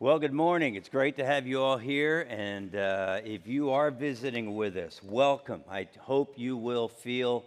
Well, good morning. It's great to have you all here. And uh, if you are visiting with us, welcome. I hope you will feel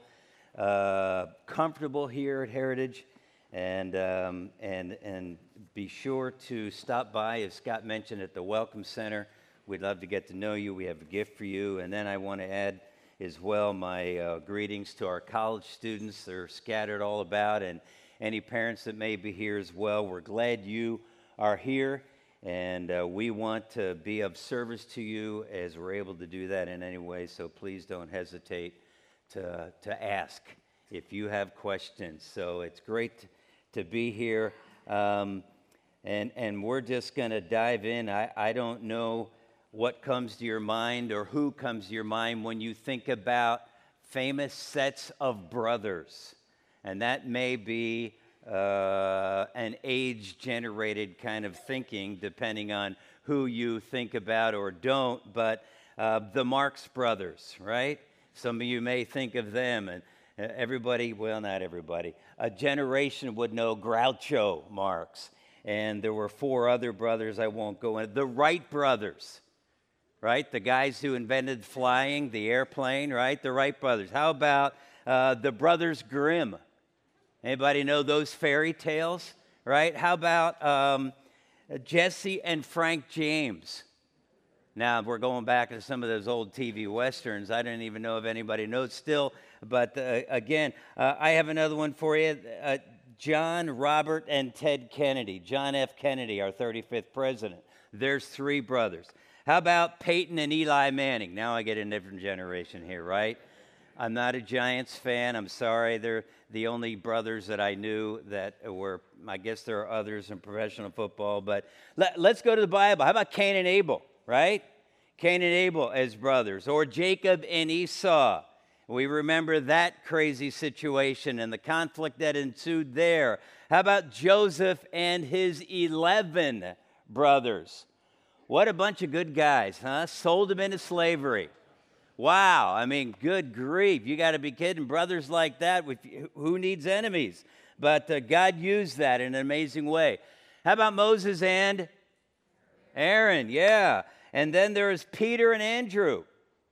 uh, comfortable here at Heritage. And, um, and, and be sure to stop by, as Scott mentioned, at the Welcome Center. We'd love to get to know you. We have a gift for you. And then I want to add as well my uh, greetings to our college students. They're scattered all about, and any parents that may be here as well. We're glad you are here. And uh, we want to be of service to you as we're able to do that in any way. So please don't hesitate to, to ask if you have questions. So it's great to be here. Um, and, and we're just going to dive in. I, I don't know what comes to your mind or who comes to your mind when you think about famous sets of brothers. And that may be uh, an age generated kind of thinking, depending on who you think about or don't. But uh, the Marx Brothers, right? Some of you may think of them, and uh, everybody, well, not everybody, a generation would know Groucho Marx. And there were four other brothers, I won't go into. The Wright brothers, right? The guys who invented flying, the airplane, right? The Wright brothers. How about uh, the Brothers Grimm? Anybody know those fairy tales, right? How about um, Jesse and Frank James? Now we're going back to some of those old TV westerns. I didn't even know if anybody knows still, but uh, again, uh, I have another one for you. Uh, John, Robert, and Ted Kennedy. John F. Kennedy, our 35th president. There's three brothers. How about Peyton and Eli Manning? Now I get a different generation here, right? I'm not a Giants fan. I'm sorry. They're the only brothers that I knew that were, I guess there are others in professional football. But let, us go to the Bible. How about Cain and Abel, right? Cain and Abel as brothers, or Jacob and Esau. We remember that crazy situation and the conflict that ensued there. How about Joseph and his 11 brothers? What a bunch of good guys, huh? Sold them into slavery. Wow, I mean, good grief. You got to be kidding. Brothers like that, who needs enemies? But uh, God used that in an amazing way. How about Moses and Aaron? Yeah. And then there's Peter and Andrew,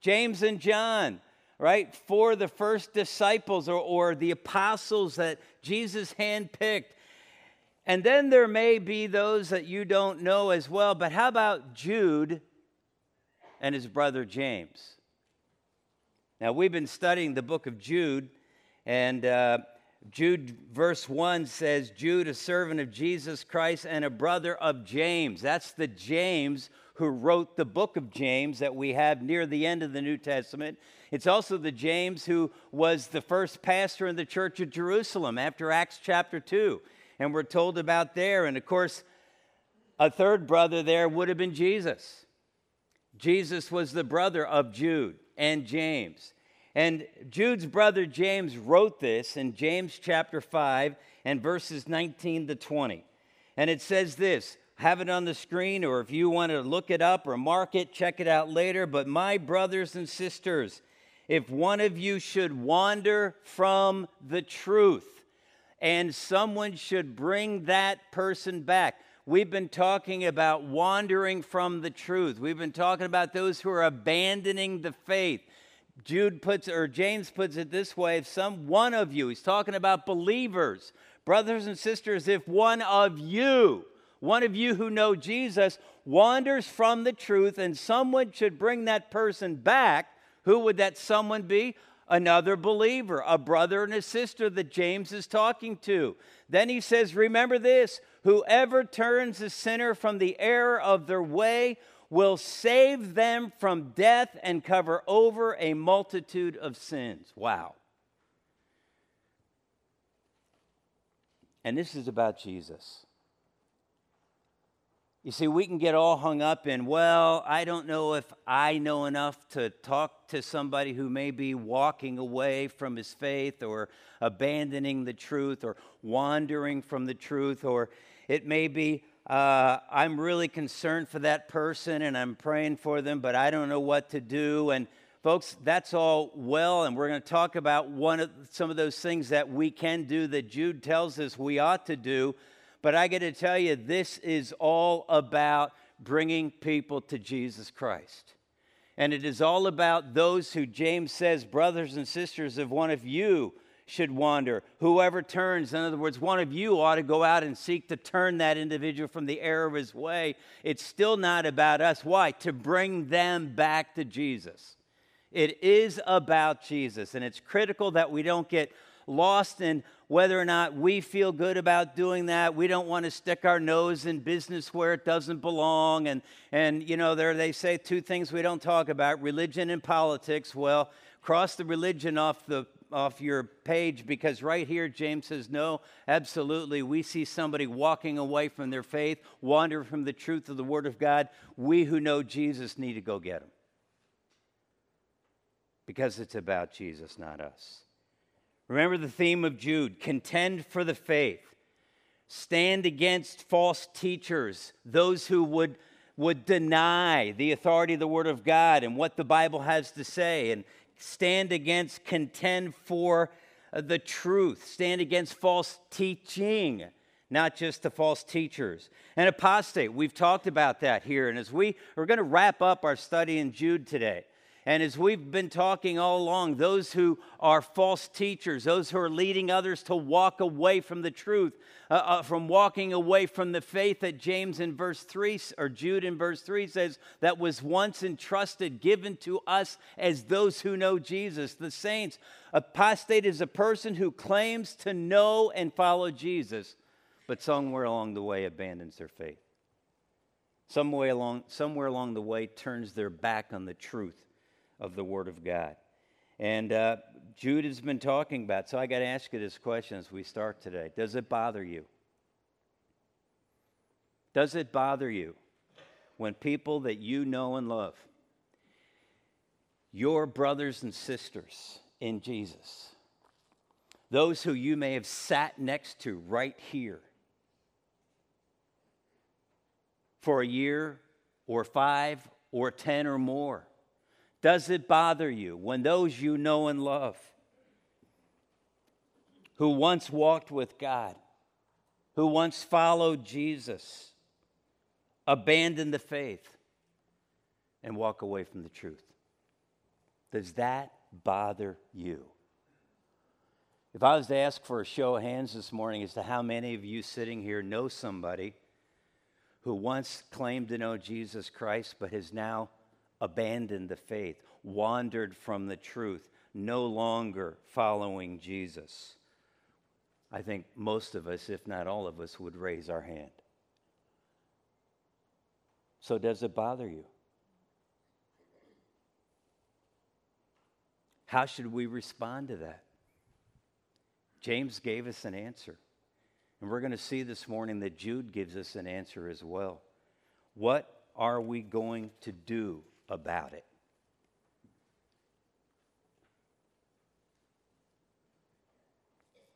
James and John, right? For the first disciples or, or the apostles that Jesus handpicked. And then there may be those that you don't know as well, but how about Jude and his brother James? Now, we've been studying the book of Jude, and uh, Jude, verse 1 says, Jude, a servant of Jesus Christ and a brother of James. That's the James who wrote the book of James that we have near the end of the New Testament. It's also the James who was the first pastor in the church of Jerusalem after Acts chapter 2. And we're told about there. And of course, a third brother there would have been Jesus. Jesus was the brother of Jude and James. And Jude's brother James wrote this in James chapter 5 and verses 19 to 20. And it says this have it on the screen, or if you want to look it up or mark it, check it out later. But my brothers and sisters, if one of you should wander from the truth and someone should bring that person back, We've been talking about wandering from the truth. We've been talking about those who are abandoning the faith. Jude puts or James puts it this way, if some one of you, he's talking about believers, brothers and sisters, if one of you, one of you who know Jesus wanders from the truth and someone should bring that person back, who would that someone be? Another believer, a brother and a sister that James is talking to. Then he says, Remember this Whoever turns a sinner from the error of their way will save them from death and cover over a multitude of sins. Wow. And this is about Jesus. You see, we can get all hung up in, well, I don't know if I know enough to talk to somebody who may be walking away from his faith or abandoning the truth or wandering from the truth, or it may be, uh, I'm really concerned for that person and I'm praying for them, but I don't know what to do. And folks, that's all well, and we're going to talk about one of some of those things that we can do that Jude tells us we ought to do. But I got to tell you, this is all about bringing people to Jesus Christ. And it is all about those who James says, brothers and sisters of one of you should wander. Whoever turns, in other words, one of you ought to go out and seek to turn that individual from the error of his way. It's still not about us. Why? To bring them back to Jesus. It is about Jesus, and it's critical that we don't get lost in whether or not we feel good about doing that. We don't want to stick our nose in business where it doesn't belong. And, and you know, there they say two things we don't talk about religion and politics. Well, cross the religion off the off your page because right here James says no absolutely. We see somebody walking away from their faith wandering from the truth of the word of God. We who know Jesus need to go get them because it's about Jesus not us. Remember the theme of Jude contend for the faith, stand against false teachers, those who would, would deny the authority of the Word of God and what the Bible has to say, and stand against, contend for uh, the truth, stand against false teaching not just the false teachers. And apostate, we've talked about that here. And as we are going to wrap up our study in Jude today, and as we've been talking all along, those who are false teachers, those who are leading others to walk away from the truth, uh, uh, from walking away from the faith that James in verse 3 or Jude in verse 3 says that was once entrusted, given to us as those who know Jesus, the saints. Apostate is a person who claims to know and follow Jesus, but somewhere along the way abandons their faith. Some way along, somewhere along the way turns their back on the truth of the Word of God. And uh, Jude has been talking about, so I got to ask you this question as we start today. Does it bother you? Does it bother you when people that you know and love, your brothers and sisters in Jesus, those who you may have sat next to right here for a year or five or ten or more, does it bother you when those you know and love, who once walked with God, who once followed Jesus, abandon the faith and walk away from the truth? Does that bother you? If I was to ask for a show of hands this morning as to how many of you sitting here know somebody who once claimed to know Jesus Christ but has now abandoned the faith, wandered from the truth, no longer following Jesus, I think most of us, if not all of us, would raise our hand. So, does it bother you? How should we respond to that? James gave us an answer. And we're going to see this morning that Jude gives us an answer as well. What are we going to do about it.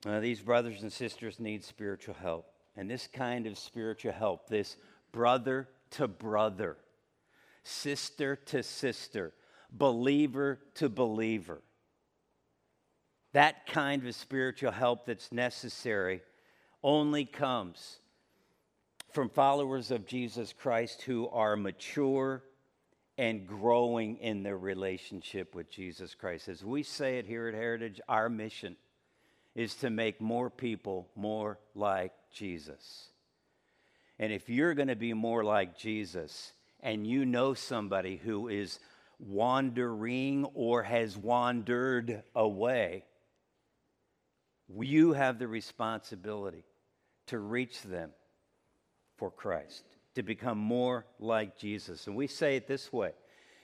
Uh, these brothers and sisters need spiritual help. And this kind of spiritual help, this brother to brother, sister to sister, believer to believer, that kind of spiritual help that's necessary only comes from followers of Jesus Christ who are mature and growing in their relationship with Jesus Christ. As we say it here at Heritage, our mission is to make more people more like Jesus. And if you're going to be more like Jesus and you know somebody who is wandering or has wandered away, you have the responsibility to reach them for Christ to become more like Jesus. And we say it this way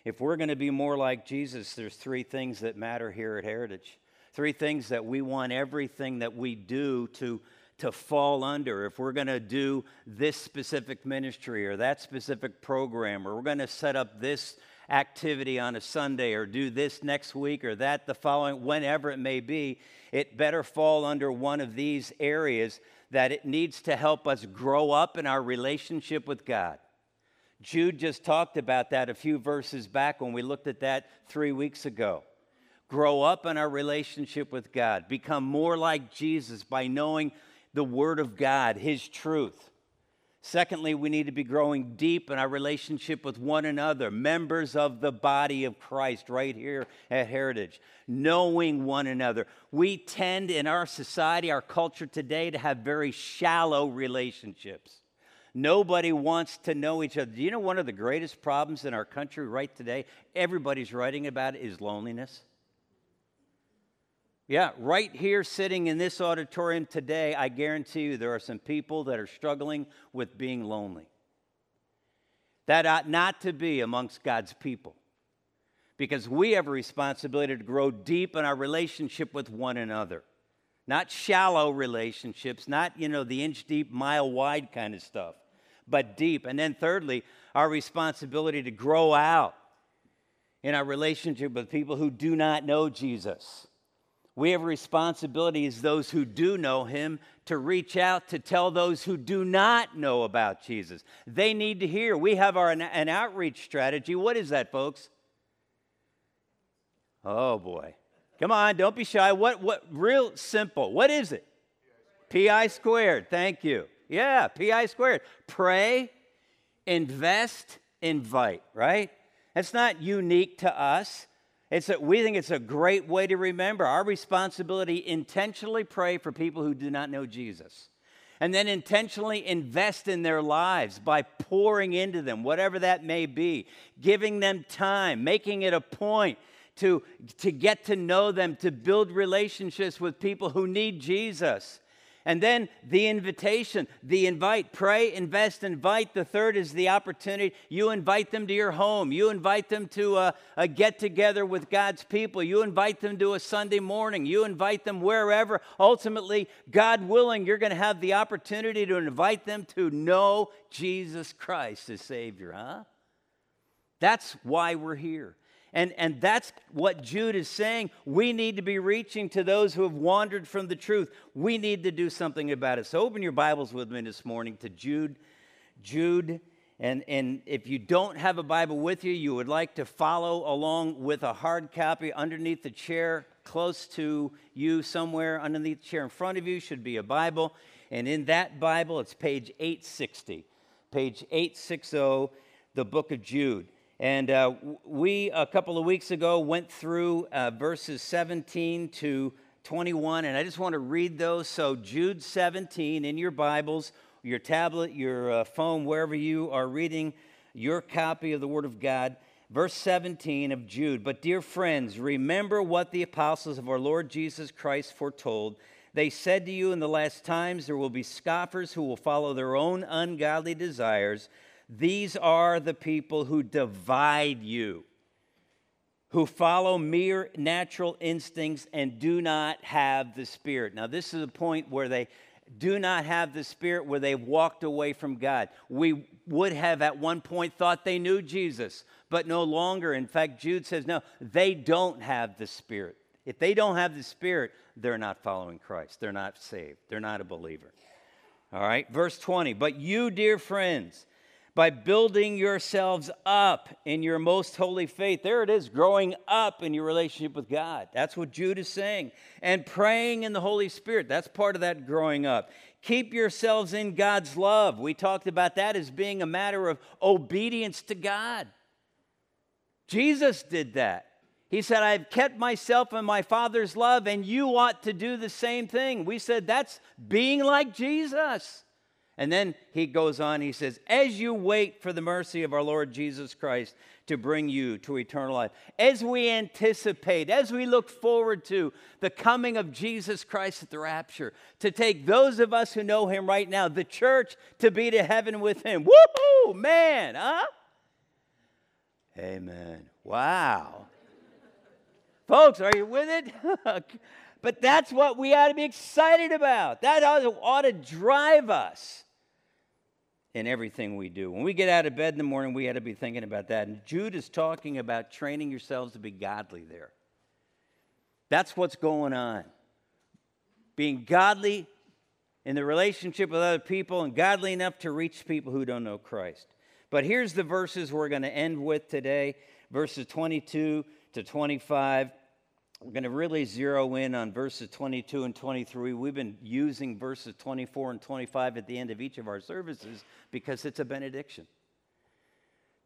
if we're going to be more like Jesus, there's three things that matter here at Heritage. Three things that we want everything that we do to, to fall under. If we're going to do this specific ministry or that specific program, or we're going to set up this activity on a Sunday or do this next week or that the following, whenever it may be, it better fall under one of these areas that it needs to help us grow up in our relationship with God. Jude just talked about that a few verses back when we looked at that three weeks ago. Grow up in our relationship with God, become more like Jesus by knowing the Word of God, His truth. Secondly, we need to be growing deep in our relationship with one another, members of the body of Christ, right here at Heritage, knowing one another. We tend in our society, our culture today, to have very shallow relationships. Nobody wants to know each other. Do you know one of the greatest problems in our country right today? Everybody's writing about it, is loneliness. Yeah, right here sitting in this auditorium today, I guarantee you there are some people that are struggling with being lonely. That ought not to be amongst God's people because we have a responsibility to grow deep in our relationship with one another. Not shallow relationships, not, you know, the inch deep, mile wide kind of stuff, but deep. And then, thirdly, our responsibility to grow out in our relationship with people who do not know Jesus. We have a responsibility as those who do know him to reach out to tell those who do not know about Jesus. They need to hear. We have our an outreach strategy. What is that, folks? Oh boy. Come on, don't be shy. What what real simple. What is it? PI squared. Thank you. Yeah, PI squared. Pray, invest, invite, right? That's not unique to us. It's a, we think it's a great way to remember our responsibility intentionally pray for people who do not know Jesus. And then intentionally invest in their lives by pouring into them, whatever that may be, giving them time, making it a point to, to get to know them, to build relationships with people who need Jesus. And then the invitation, the invite, pray, invest, invite. The third is the opportunity. You invite them to your home. You invite them to a, a get together with God's people. You invite them to a Sunday morning. You invite them wherever. Ultimately, God willing, you're going to have the opportunity to invite them to know Jesus Christ as Savior, huh? That's why we're here. And, and that's what Jude is saying. We need to be reaching to those who have wandered from the truth. We need to do something about it. So open your Bibles with me this morning to Jude. Jude. And, and if you don't have a Bible with you, you would like to follow along with a hard copy underneath the chair, close to you, somewhere underneath the chair in front of you, should be a Bible. And in that Bible, it's page 860. Page 860, the book of Jude. And uh, we, a couple of weeks ago, went through uh, verses 17 to 21, and I just want to read those. So, Jude 17 in your Bibles, your tablet, your uh, phone, wherever you are reading your copy of the Word of God. Verse 17 of Jude. But, dear friends, remember what the apostles of our Lord Jesus Christ foretold. They said to you in the last times, there will be scoffers who will follow their own ungodly desires these are the people who divide you, who follow mere natural instincts and do not have the Spirit. Now, this is a point where they do not have the Spirit, where they've walked away from God. We would have at one point thought they knew Jesus, but no longer. In fact, Jude says, no, they don't have the Spirit. If they don't have the Spirit, they're not following Christ. They're not saved. They're not a believer. All right, verse 20. But you, dear friends, by building yourselves up in your most holy faith. There it is, growing up in your relationship with God. That's what Jude is saying. And praying in the Holy Spirit. That's part of that growing up. Keep yourselves in God's love. We talked about that as being a matter of obedience to God. Jesus did that. He said, I've kept myself in my Father's love, and you ought to do the same thing. We said, that's being like Jesus. And then he goes on, he says, As you wait for the mercy of our Lord Jesus Christ to bring you to eternal life, as we anticipate, as we look forward to the coming of Jesus Christ at the rapture, to take those of us who know him right now, the church, to be to heaven with him. Woohoo, man, huh? Amen. Wow. Folks, are you with it? but that's what we ought to be excited about. That ought to, ought to drive us in everything we do. When we get out of bed in the morning, we had to be thinking about that. And Jude is talking about training yourselves to be godly there. That's what's going on. Being godly in the relationship with other people and godly enough to reach people who don't know Christ. But here's the verses we're going to end with today verses 22 to 25. We're going to really zero in on verses 22 and 23. We've been using verses 24 and 25 at the end of each of our services because it's a benediction.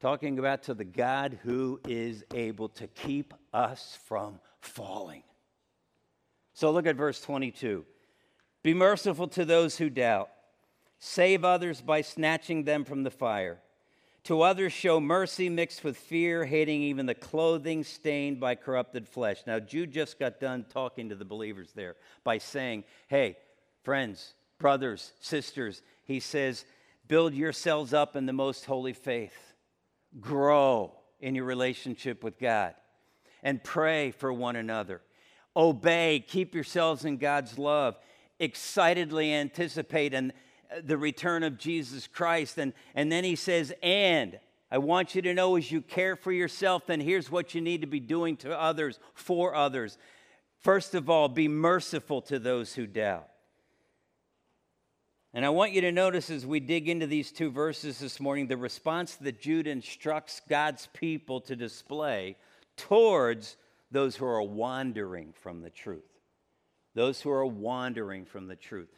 Talking about to the God who is able to keep us from falling. So look at verse 22. Be merciful to those who doubt, save others by snatching them from the fire. To others, show mercy mixed with fear, hating even the clothing stained by corrupted flesh. Now, Jude just got done talking to the believers there by saying, Hey, friends, brothers, sisters, he says, build yourselves up in the most holy faith, grow in your relationship with God, and pray for one another. Obey, keep yourselves in God's love, excitedly anticipate and the return of Jesus Christ. And, and then he says, and I want you to know as you care for yourself, then here's what you need to be doing to others, for others. First of all, be merciful to those who doubt. And I want you to notice as we dig into these two verses this morning the response that Jude instructs God's people to display towards those who are wandering from the truth. Those who are wandering from the truth.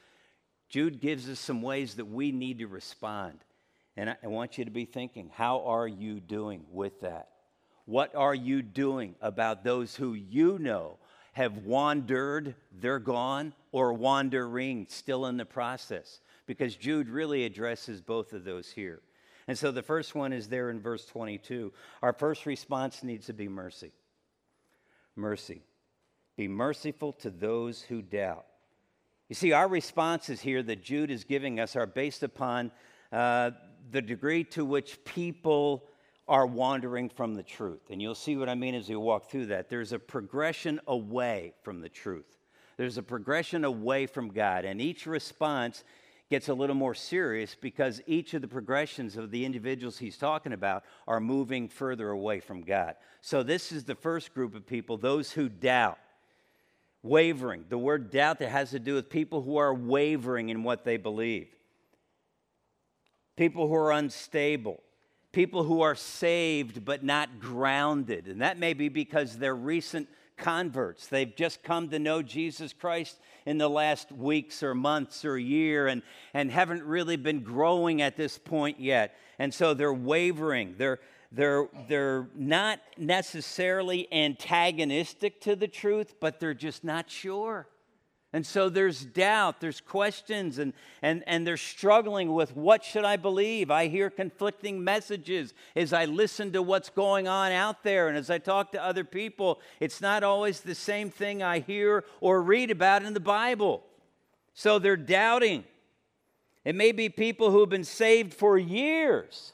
Jude gives us some ways that we need to respond. And I, want you to be thinking how are you doing with that? What are you doing about those who you know have wandered, they're gone, or wandering, still in the process? Because Jude really addresses both of those here. And so the first one is there in verse 22. Our first response needs to be mercy. Mercy. Be merciful to those who doubt. You see, our responses here that Jude is giving us are based upon uh, the degree to which people are wandering from the truth. And you'll see what I mean as we walk through that. There's a progression away from the truth, there's a progression away from God. And each response gets a little more serious because each of the progressions of the individuals he's talking about are moving further away from God. So, this is the first group of people, those who doubt wavering. The word doubt that has to do with people who are wavering in what they believe, people who are unstable, people who are saved but not grounded. And that may be because they're recent converts. They've just come to know Jesus Christ in the last weeks or months or year and, and haven't really been growing at this point yet. And so they're wavering. They're, they're, they're not necessarily antagonistic to the truth, but they're just not sure. And so there's doubt, there's questions, and, and, and they're struggling with what should I believe? I hear conflicting messages as I listen to what's going on out there. And as I talk to other people, it's not always the same thing I hear or read about in the Bible. So they're doubting. It may be people who have been saved for years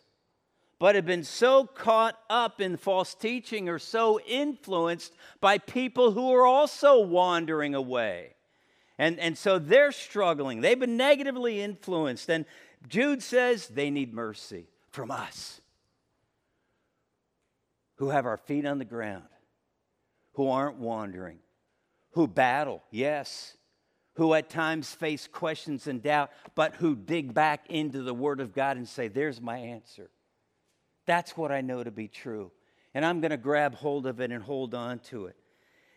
but have been so caught up in false teaching or so influenced by people who are also wandering away. And, and so they're struggling. They've been negatively influenced. And Jude says they need mercy from us who have our feet on the ground, who aren't wandering, who battle, yes, who at times face questions and doubt, but who dig back into the Word of God and say, There's my answer. That's what I know to be true. And I'm going to grab hold of it and hold on to it.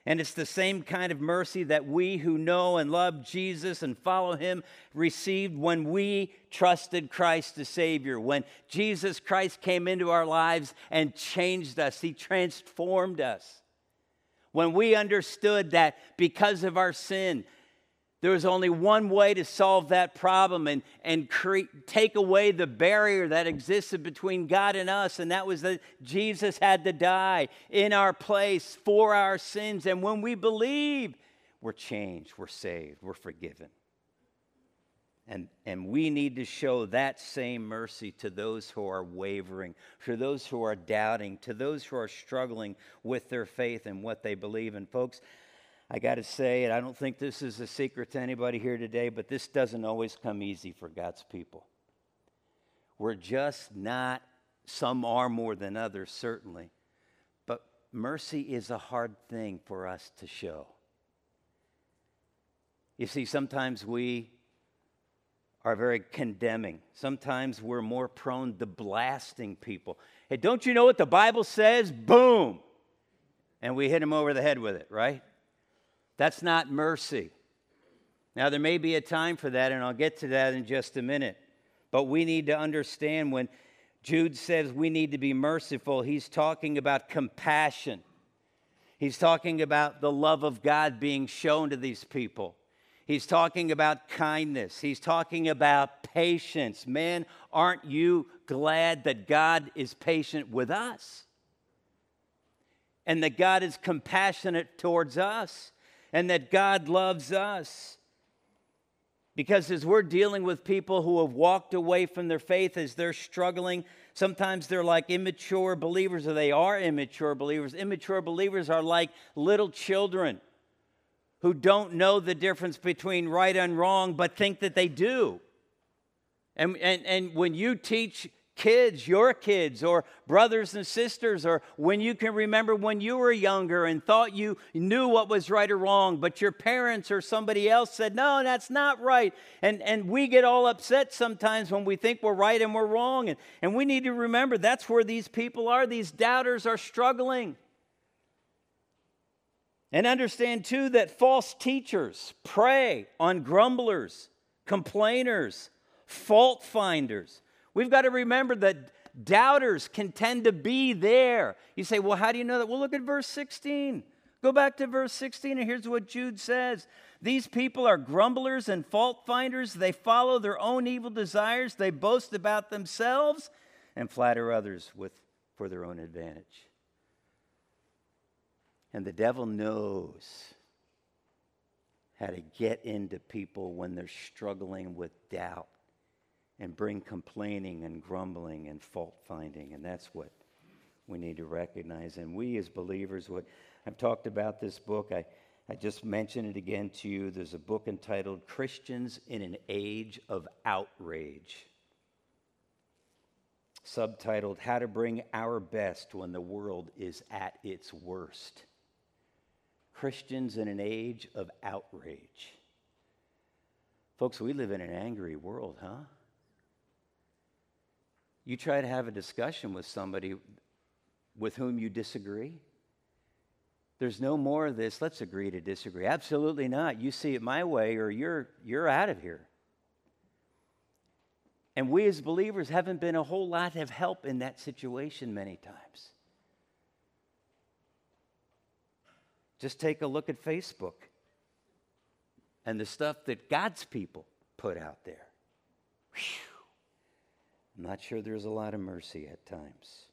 And it's the same kind of mercy that we who know and love Jesus and follow him received when we trusted Christ the Savior. When Jesus Christ came into our lives and changed us, he transformed us. When we understood that because of our sin, there was only one way to solve that problem and, and take away the barrier that existed between God and us, and that was that Jesus had to die in our place for our sins. And when we believe, we're changed, we're saved, we're forgiven. And, and we need to show that same mercy to those who are wavering, to those who are doubting, to those who are struggling with their faith and what they believe. And, folks, I got to say, and I don't think this is a secret to anybody here today, but this doesn't always come easy for God's people. We're just not, some are more than others, certainly. But mercy is a hard thing for us to show. You see, sometimes we are very condemning. Sometimes we're more prone to blasting people. Hey, don't you know what the Bible says? Boom! And we hit them over the head with it, right? That's not mercy. Now, there may be a time for that, and I'll get to that in just a minute. But we need to understand when Jude says we need to be merciful, he's talking about compassion. He's talking about the love of God being shown to these people. He's talking about kindness. He's talking about patience. Man, aren't you glad that God is patient with us? And that God is compassionate towards us? And that God loves us? Because as we're dealing with people who have walked away from their faith, as they're struggling, sometimes they're like immature believers, or they are immature believers. Immature believers are like little children who don't know the difference between right and wrong, but think that they do. And, and, and when you teach kids, your kids, or brothers and sisters, or when you can remember when you were younger and thought you knew what was right or wrong, but your parents or somebody else said, No, that's not right. And, and we get all upset sometimes when we think we're right and we're wrong. And, and we need to remember that's where these people are. These doubters are struggling. And understand too that false teachers prey on grumblers, complainers, fault finders. We've got to remember that doubters can tend to be there. You say, well, how do you know that? Well, look at verse 16. Go back to verse 16, and here's what Jude says These people are grumblers and fault finders. They follow their own evil desires, they boast about themselves and flatter others with, for their own advantage. And the devil knows how to get into people when they're struggling with doubt and bring complaining and grumbling and fault finding. And that's what we need to recognize. And we as believers, what I've talked about this book, I, I just mentioned it again to you. There's a book entitled Christians in an Age of Outrage, subtitled How to Bring Our Best When the World is at Its Worst. Christians in an Age of Outrage. Folks, we live in an angry world, huh? You try to have a discussion with somebody with whom you disagree. There's no more of this, let's agree to disagree. Absolutely not. You see it my way or you're, you're out of here. And we as believers haven't been a whole lot of help in that situation many times. Just take a look at Facebook and the stuff that God's people put out there. Whew. I'm not sure there's a lot of mercy at times.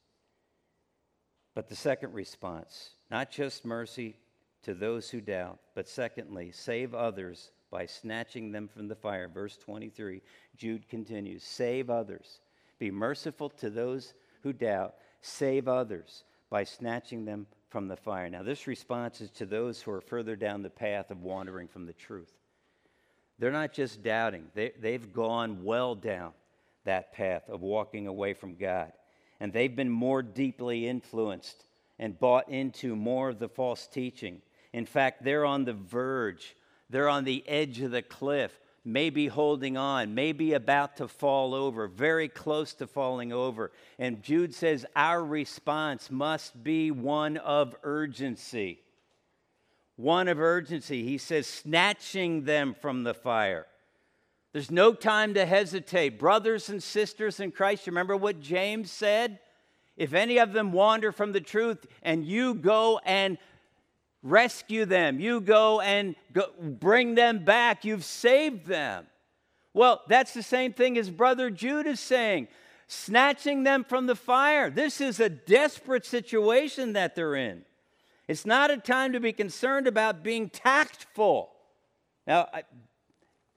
But the second response, not just mercy to those who doubt, but secondly, save others by snatching them from the fire. Verse 23, Jude continues Save others. Be merciful to those who doubt. Save others by snatching them from the fire. Now, this response is to those who are further down the path of wandering from the truth. They're not just doubting, they, they've gone well down that path of walking away from God. And they've been more deeply influenced and bought into more of the false teaching. In fact, they're on the verge, they're on the edge of the cliff, maybe holding on, maybe about to fall over, very close to falling over. And Jude says our response must be one of urgency. One of urgency. He says, snatching them from the fire. There's no time to hesitate. Brothers and sisters in Christ, remember what James said? If any of them wander from the truth and you go and rescue them, you go and go, bring them back, you've saved them. Well, that's the same thing as Brother Jude is saying snatching them from the fire. This is a desperate situation that they're in. It's not a time to be concerned about being tactful. Now,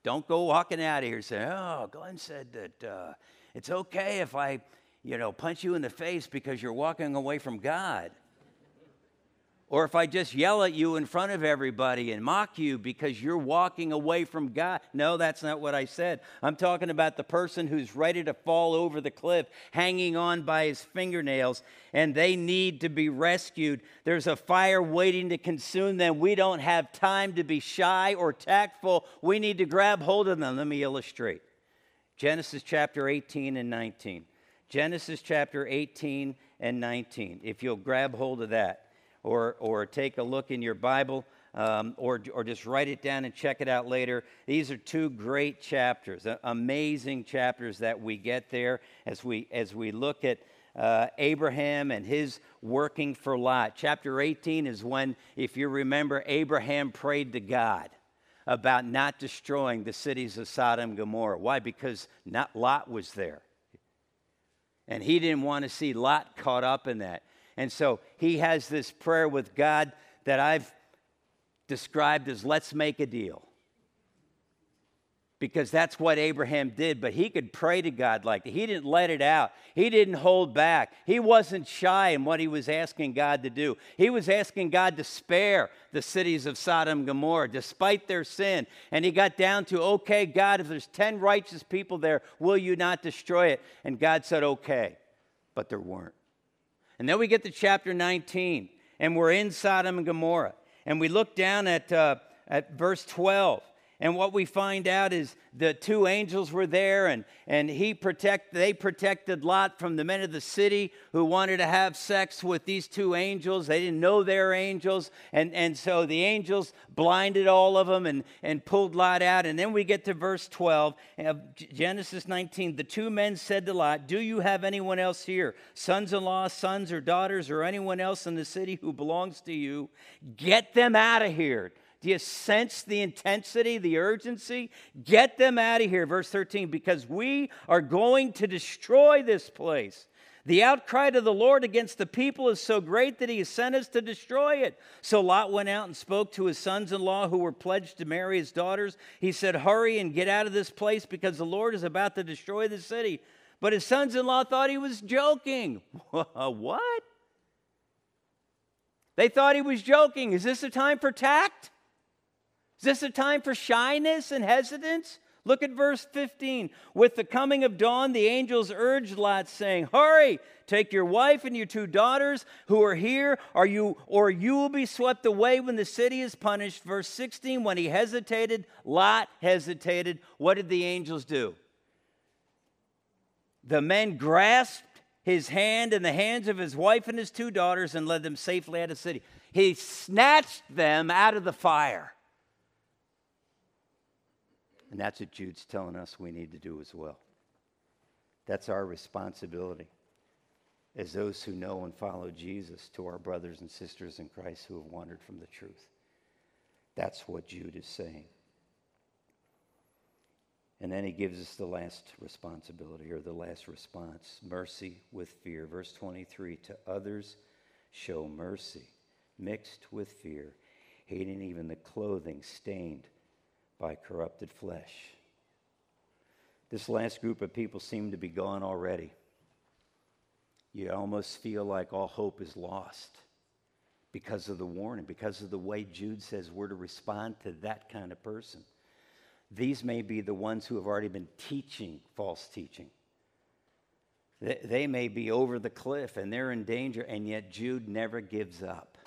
don't go walking out of here saying, oh, Glenn said that uh, it's okay if I, you know, punch you in the face because you're walking away from God. Or if I just yell at you in front of everybody and mock you because you're walking away from God. No, that's not what I said. I'm talking about the person who's ready to fall over the cliff, hanging on by his fingernails, and they need to be rescued. There's a fire waiting to consume them. We don't have time to be shy or tactful. We need to grab hold of them. Let me illustrate Genesis chapter 18 and 19. Genesis chapter 18 and 19. If you'll grab hold of that or, or take a look in your Bible. um, or, or just write it down and check it out later. These are two great chapters, amazing chapters that we get there as we, as we look at uh, Abraham and his working for Lot. Chapter 18 is when, if you remember, Abraham prayed to God about not destroying the cities of Sodom and Gomorrah. Why? Because not Lot was there. And he didn't want to see Lot caught up in that. And so he has this prayer with God that I've described as let's make a deal. Because that's what Abraham did, but he could pray to God like that. He didn't let it out. He didn't hold back. He wasn't shy in what he was asking God to do. He was asking God to spare the cities of Sodom and Gomorrah despite their sin. And he got down to, okay, God, if there's 10 righteous people there, will you not destroy it? And God said, okay. But there weren't. And then we get to chapter 19, and we're in Sodom and Gomorrah. And we look down at, uh, at verse 12. And what we find out is the two angels were there, and, and he protect, they protected Lot from the men of the city who wanted to have sex with these two angels. They didn't know they were angels. And, and so the angels blinded all of them and, and pulled Lot out. And then we get to verse 12 of Genesis 19. The two men said to Lot, Do you have anyone else here, sons in law, sons or daughters, or anyone else in the city who belongs to you? Get them out of here. Do you sense the intensity, the urgency? Get them out of here. Verse 13, because we are going to destroy this place. The outcry to the Lord against the people is so great that he has sent us to destroy it. So Lot went out and spoke to his sons in law who were pledged to marry his daughters. He said, Hurry and get out of this place because the Lord is about to destroy the city. But his sons in law thought he was joking. what? They thought he was joking. Is this a time for tact? Is this a time for shyness and hesitance? Look at verse 15. With the coming of dawn, the angels urged Lot, saying, Hurry, take your wife and your two daughters who are here, are you, or you will be swept away when the city is punished. Verse 16, when he hesitated, Lot hesitated. What did the angels do? The men grasped his hand and the hands of his wife and his two daughters and led them safely out of the city. He snatched them out of the fire. And that's what Jude's telling us we need to do as well. That's our responsibility as those who know and follow Jesus to our brothers and sisters in Christ who have wandered from the truth. That's what Jude is saying. And then he gives us the last responsibility or the last response mercy with fear. Verse 23 to others show mercy mixed with fear, hating even the clothing stained by corrupted flesh. This last group of people seem to be gone already. You almost feel like all hope is lost because of the warning, because of the way Jude says we're to respond to that kind of person. These may be the ones who have already been teaching false teaching. They may be over the cliff and they're in danger, and yet Jude never gives up.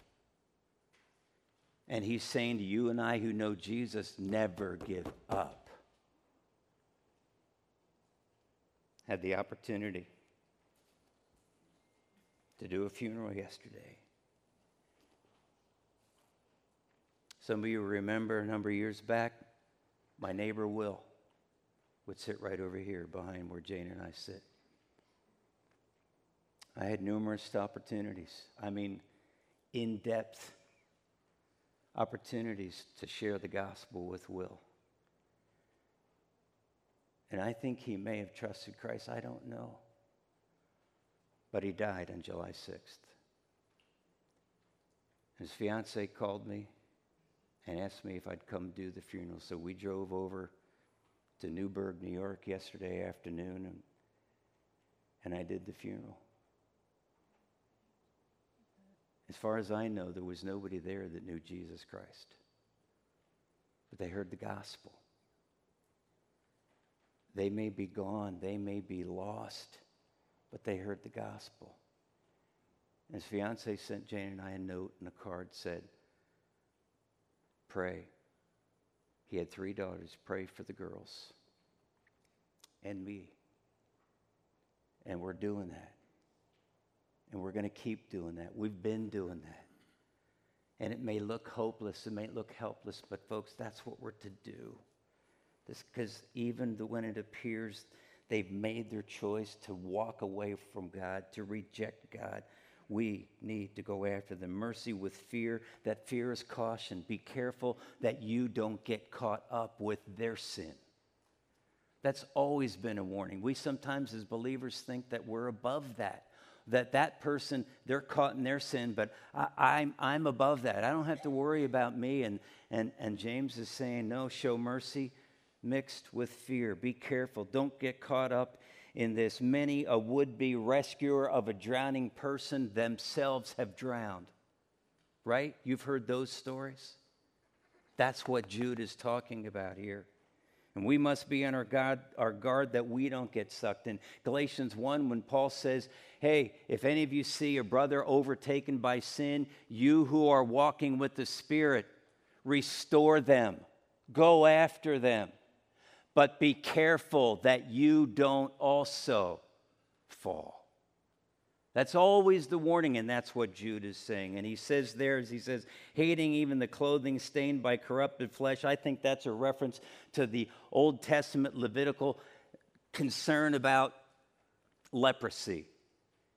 And he's saying to you and I who know Jesus, never give up. Had the opportunity to do a funeral yesterday. Some of you remember a number of years back, my neighbor Will would sit right over here behind where Jane and I sit. I had numerous opportunities. I mean, in depth opportunities to share the gospel with Will. And I think he may have trusted Christ. I don't know. But he died on July 6th. His fiance called me and asked me if I'd come do the funeral. So we drove over to Newburgh, New York yesterday afternoon, and, and I did the funeral. As far as I know, there was nobody there that knew Jesus Christ. But they heard the gospel. They may be gone, they may be lost, but they heard the gospel. And His fiance sent Jane and I a note, and a card said, Pray. He had three daughters. Pray for the girls and me. And we're doing that. And we're going to keep doing that. We've been doing that. And it may look hopeless, it may look helpless, but folks, that's what we're to do. Because even when it appears they've made their choice to walk away from God, to reject God, we need to go after them. Mercy with fear, that fear is caution. Be careful that you don't get caught up with their sin. That's always been a warning. We sometimes, as believers, think that we're above that. That that person, they're caught in their sin, but I, I'm, I'm above that. I don't have to worry about me. And, and, and James is saying, no, show mercy mixed with fear. Be careful. Don't get caught up in this. Many a would be rescuer of a drowning person themselves have drowned. Right? You've heard those stories? That's what Jude is talking about here. And we must be on our guard, our guard that we don't get sucked in. Galatians 1, when Paul says, Hey, if any of you see a brother overtaken by sin, you who are walking with the Spirit, restore them, go after them but be careful that you don't also fall. That's always the warning, and that's what Jude is saying. And he says there, as he says, hating even the clothing stained by corrupted flesh. I think that's a reference to the Old Testament Levitical concern about leprosy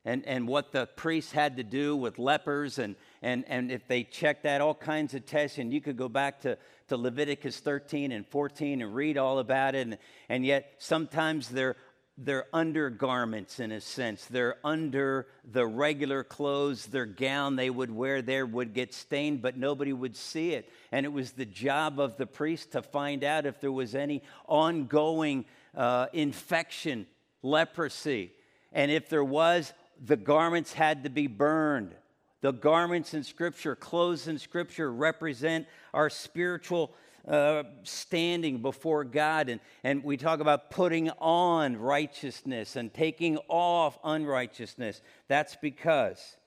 and, and what the priests had to do with lepers. And, and, and if they checked that, all kinds of tests. And you could go back to, to Leviticus 13 and 14 and read all about it. And, and yet, sometimes they're, they're undergarments in a sense. They're under the regular clothes. Their gown they would wear there would get stained, but nobody would see it. And it was the job of the priest to find out if there was any ongoing uh, infection, leprosy. And if there was, the garments had to be burned. The garments in Scripture, clothes in Scripture, represent our spiritual uh, standing before God. And, and we talk about putting on righteousness and taking off unrighteousness. That's because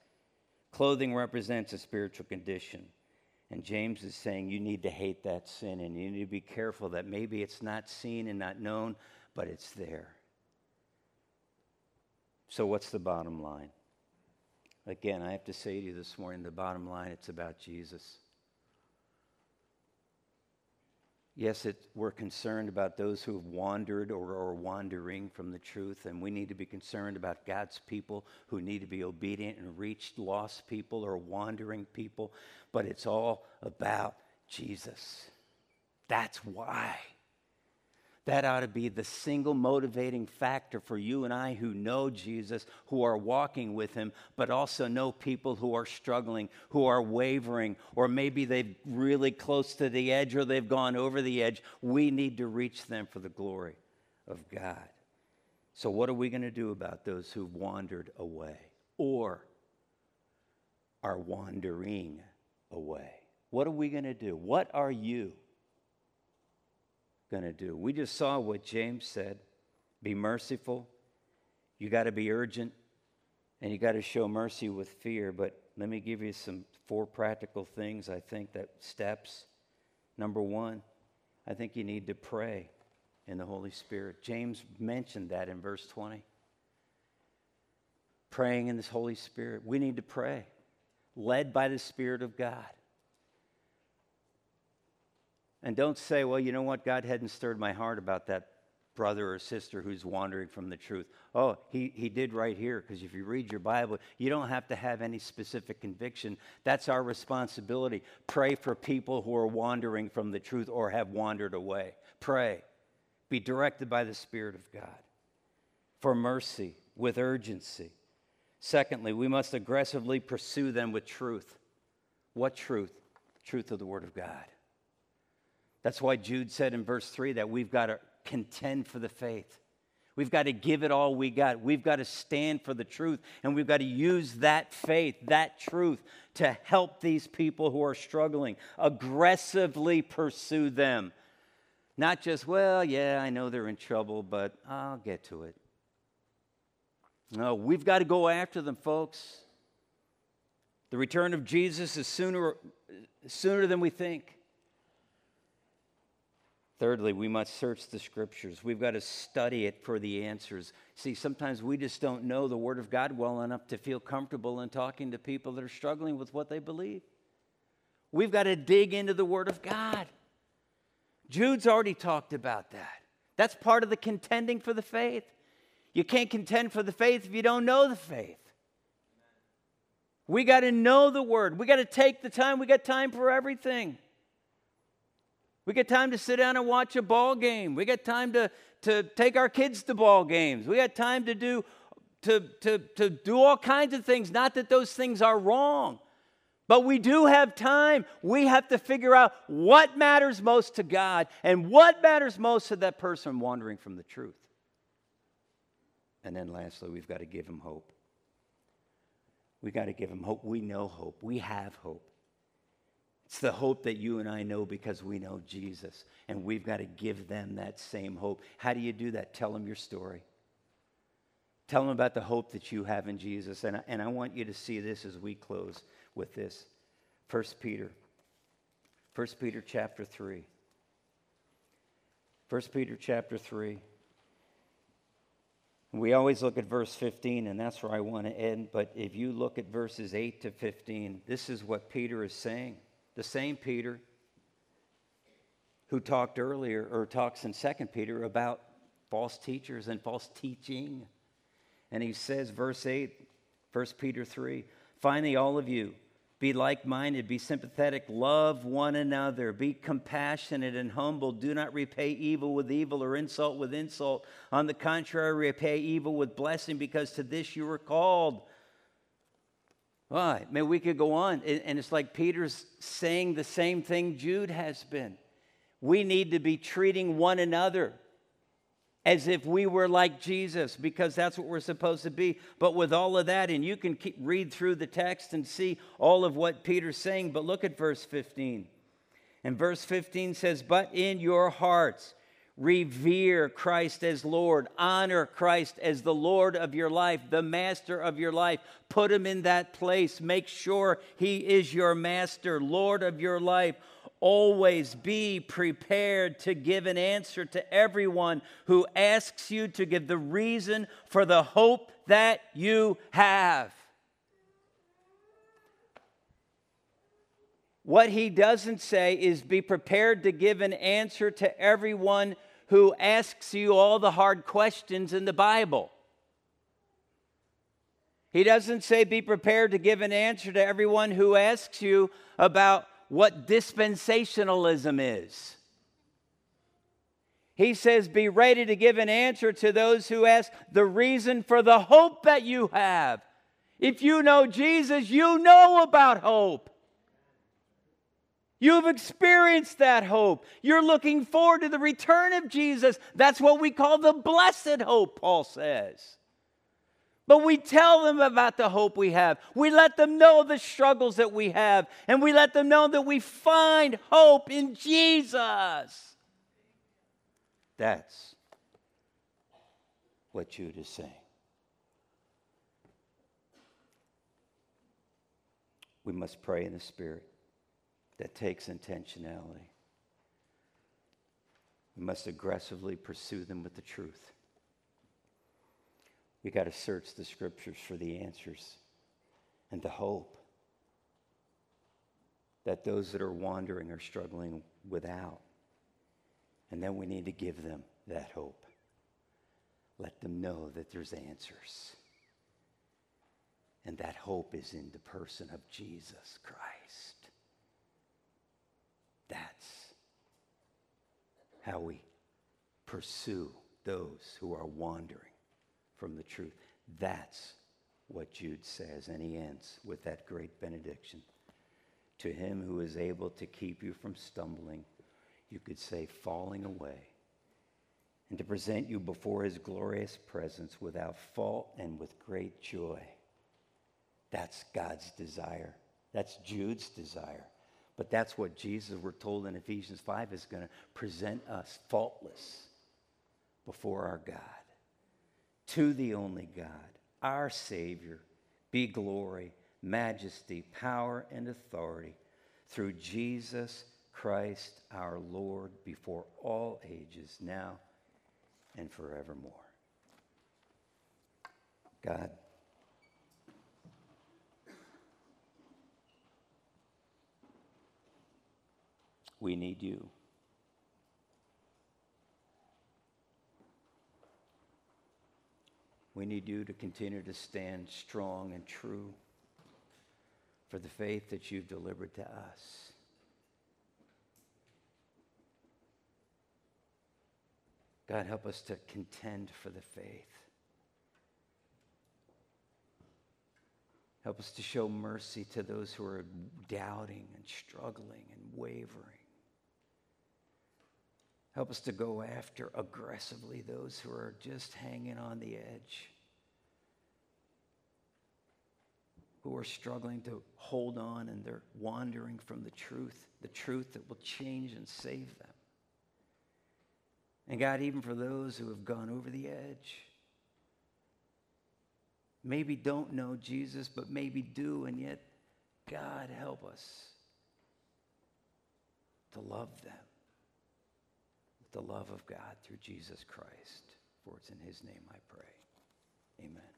clothing represents a spiritual condition. And James is saying you need to hate that sin and you need to be careful that maybe it's not seen and not known, but it's there. So, what's the bottom line? Again, I have to say to you this morning the bottom line it's about Jesus. Yes, it, we're concerned about those who have wandered or are wandering from the truth, and we need to be concerned about God's people who need to be obedient and reach lost people or wandering people, but it's all about Jesus. That's why. That ought to be the single motivating factor for you and I who know Jesus, who are walking with him, but also know people who are struggling, who are wavering, or maybe they've really close to the edge or they've gone over the edge. We need to reach them for the glory of God. So, what are we going to do about those who've wandered away or are wandering away? What are we going to do? What are you? Going to do. We just saw what James said be merciful. You got to be urgent and you got to show mercy with fear. But let me give you some four practical things I think that steps. Number one, I think you need to pray in the Holy Spirit. James mentioned that in verse 20. Praying in this Holy Spirit. We need to pray, led by the Spirit of God. And don't say, well, you know what? God hadn't stirred my heart about that brother or sister who's wandering from the truth. Oh, he, he did right here, because if you read your Bible, you don't have to have any specific conviction. That's our responsibility. Pray for people who are wandering from the truth or have wandered away. Pray. Be directed by the Spirit of God for mercy with urgency. Secondly, we must aggressively pursue them with truth. What truth? Truth of the Word of God. That's why Jude said in verse 3 that we've got to contend for the faith. We've got to give it all we got. We've got to stand for the truth. And we've got to use that faith, that truth, to help these people who are struggling. Aggressively pursue them. Not just, well, yeah, I know they're in trouble, but I'll get to it. No, we've got to go after them, folks. The return of Jesus is sooner, sooner than we think. Thirdly, we must search the scriptures. We've got to study it for the answers. See, sometimes we just don't know the Word of God well enough to feel comfortable in talking to people that are struggling with what they believe. We've got to dig into the Word of God. Jude's already talked about that. That's part of the contending for the faith. You can't contend for the faith if you don't know the faith. We got to know the Word. We got to take the time. We got time for everything. We got time to sit down and watch a ball game. We got time to, to take our kids to ball games. We got time to do to, to, to do all kinds of things. Not that those things are wrong, but we do have time. We have to figure out what matters most to God and what matters most to that person wandering from the truth. And then lastly, we've got to give him hope. We've got to give him hope. We know hope. We have hope. It's the hope that you and I know because we know Jesus, and we've got to give them that same hope. How do you do that? Tell them your story. Tell them about the hope that you have in Jesus. And I, and I want you to see this as we close with this. 1 Peter. 1 Peter chapter 3. 1 Peter chapter 3. We always look at verse 15, and that's where I want to end. But if you look at verses 8 to 15, this is what Peter is saying. The same Peter who talked earlier, or talks in 2 Peter about false teachers and false teaching. And he says, verse 8, 1 Peter 3 finally, all of you, be like minded, be sympathetic, love one another, be compassionate and humble. Do not repay evil with evil or insult with insult. On the contrary, repay evil with blessing, because to this you were called. Why? Man, we could go on. And it's like Peter's saying the same thing Jude has been. We need to be treating one another as if we were like Jesus, because that's what we're supposed to be. But with all of that, and you can keep, read through the text and see all of what Peter's saying, but look at verse 15. And verse 15 says, But in your hearts, revere Christ as Lord, honor Christ as the Lord of your life, the master of your life. Put him in that place. Make sure he is your master, Lord of your life. Always be prepared to give an answer to everyone who asks you to give the reason for the hope that you have. What he doesn't say is be prepared to give an answer to everyone who asks you all the hard questions in the Bible. He doesn't say be prepared to give an answer to everyone who asks you about what dispensationalism is. He says, Be ready to give an answer to those who ask the reason for the hope that you have. If you know Jesus, you know about hope. You've experienced that hope. You're looking forward to the return of Jesus. That's what we call the blessed hope, Paul says. But we tell them about the hope we have. We let them know the struggles that we have. And we let them know that we find hope in Jesus. That's what Jude is saying. We must pray in the Spirit that takes intentionality. We must aggressively pursue them with the truth. We got to search the scriptures for the answers and the hope that those that are wandering are struggling without. And then we need to give them that hope. Let them know that there's answers. And that hope is in the person of Jesus Christ. That's how we pursue those who are wandering from the truth. That's what Jude says, and he ends with that great benediction. To him who is able to keep you from stumbling, you could say falling away, and to present you before his glorious presence without fault and with great joy. That's God's desire. That's Jude's desire. But that's what Jesus, we're told in Ephesians 5, is going to present us faultless before our God to the only God, our Savior, be glory, majesty, power, and authority through Jesus Christ our Lord before all ages, now and forevermore. God, We need you. We need you to continue to stand strong and true for the faith that you've delivered to us. God, help us to contend for the faith. Help us to show mercy to those who are doubting and struggling and wavering. Help us to go after aggressively those who are just hanging on the edge, who are struggling to hold on and they're wandering from the truth, the truth that will change and save them. And God, even for those who have gone over the edge, maybe don't know Jesus, but maybe do, and yet, God, help us to love them the love of God through Jesus Christ. For it's in his name I pray. Amen.